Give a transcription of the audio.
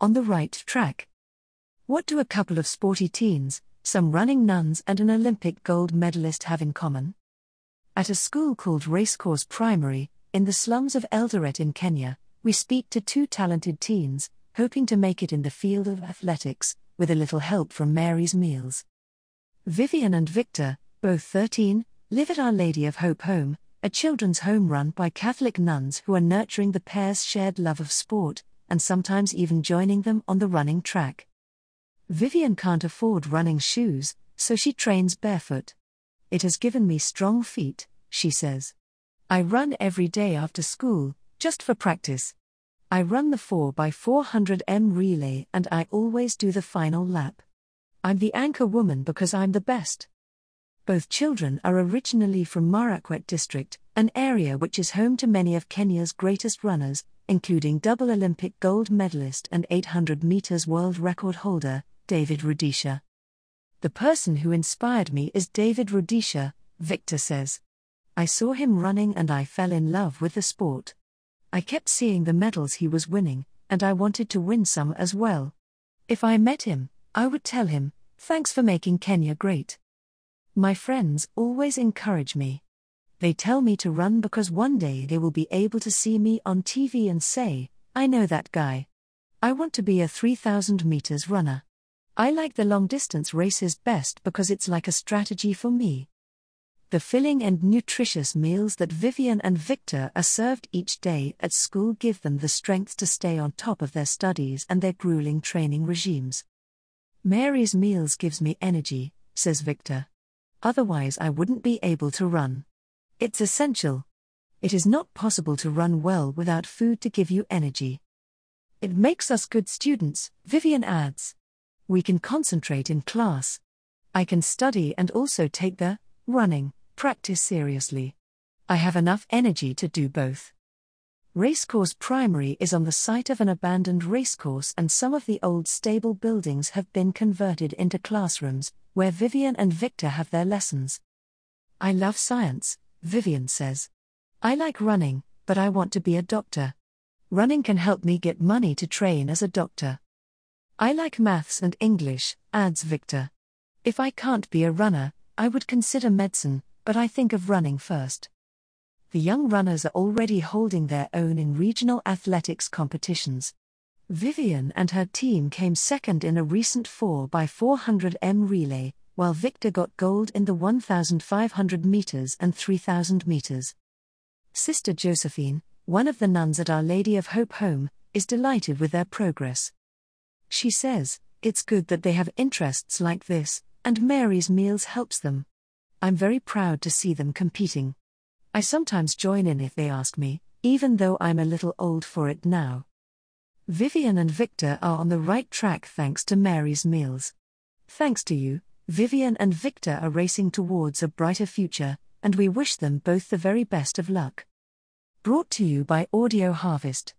on the right track. What do a couple of sporty teens, some running nuns, and an Olympic gold medalist have in common? At a school called Racecourse Primary, in the slums of Eldoret in Kenya, we speak to two talented teens, hoping to make it in the field of athletics, with a little help from Mary's Meals. Vivian and Victor, both 13, live at Our Lady of Hope Home, a children's home run by Catholic nuns who are nurturing the pair's shared love of sport, and sometimes even joining them on the running track. Vivian can't afford running shoes, so she trains barefoot. It has given me strong feet, she says. I run every day after school, just for practice. I run the 4x400 m relay and I always do the final lap. I'm the anchor woman because I'm the best. Both children are originally from Marakwet district, an area which is home to many of Kenya's greatest runners, including double Olympic gold medalist and 800 meters world record holder, David Rudisha. The person who inspired me is David Rudisha, Victor says. I saw him running and I fell in love with the sport. I kept seeing the medals he was winning, and I wanted to win some as well. If I met him, I would tell him, Thanks for making Kenya great. My friends always encourage me. They tell me to run because one day they will be able to see me on TV and say, I know that guy. I want to be a 3000 meters runner. I like the long distance races best because it's like a strategy for me. The filling and nutritious meals that Vivian and Victor are served each day at school give them the strength to stay on top of their studies and their grueling training regimes. Mary's meals gives me energy, says Victor. Otherwise, I wouldn't be able to run. It's essential. It is not possible to run well without food to give you energy. It makes us good students, Vivian adds. We can concentrate in class. I can study and also take the running practice seriously. I have enough energy to do both. Racecourse Primary is on the site of an abandoned racecourse, and some of the old stable buildings have been converted into classrooms, where Vivian and Victor have their lessons. I love science, Vivian says. I like running, but I want to be a doctor. Running can help me get money to train as a doctor. I like maths and English, adds Victor. If I can't be a runner, I would consider medicine, but I think of running first. The young runners are already holding their own in regional athletics competitions. Vivian and her team came second in a recent 4x400 m relay, while Victor got gold in the 1,500 meters and 3,000 meters. Sister Josephine, one of the nuns at Our Lady of Hope Home, is delighted with their progress. She says, It's good that they have interests like this, and Mary's Meals helps them. I'm very proud to see them competing. I sometimes join in if they ask me, even though I'm a little old for it now. Vivian and Victor are on the right track thanks to Mary's Meals. Thanks to you, Vivian and Victor are racing towards a brighter future, and we wish them both the very best of luck. Brought to you by Audio Harvest.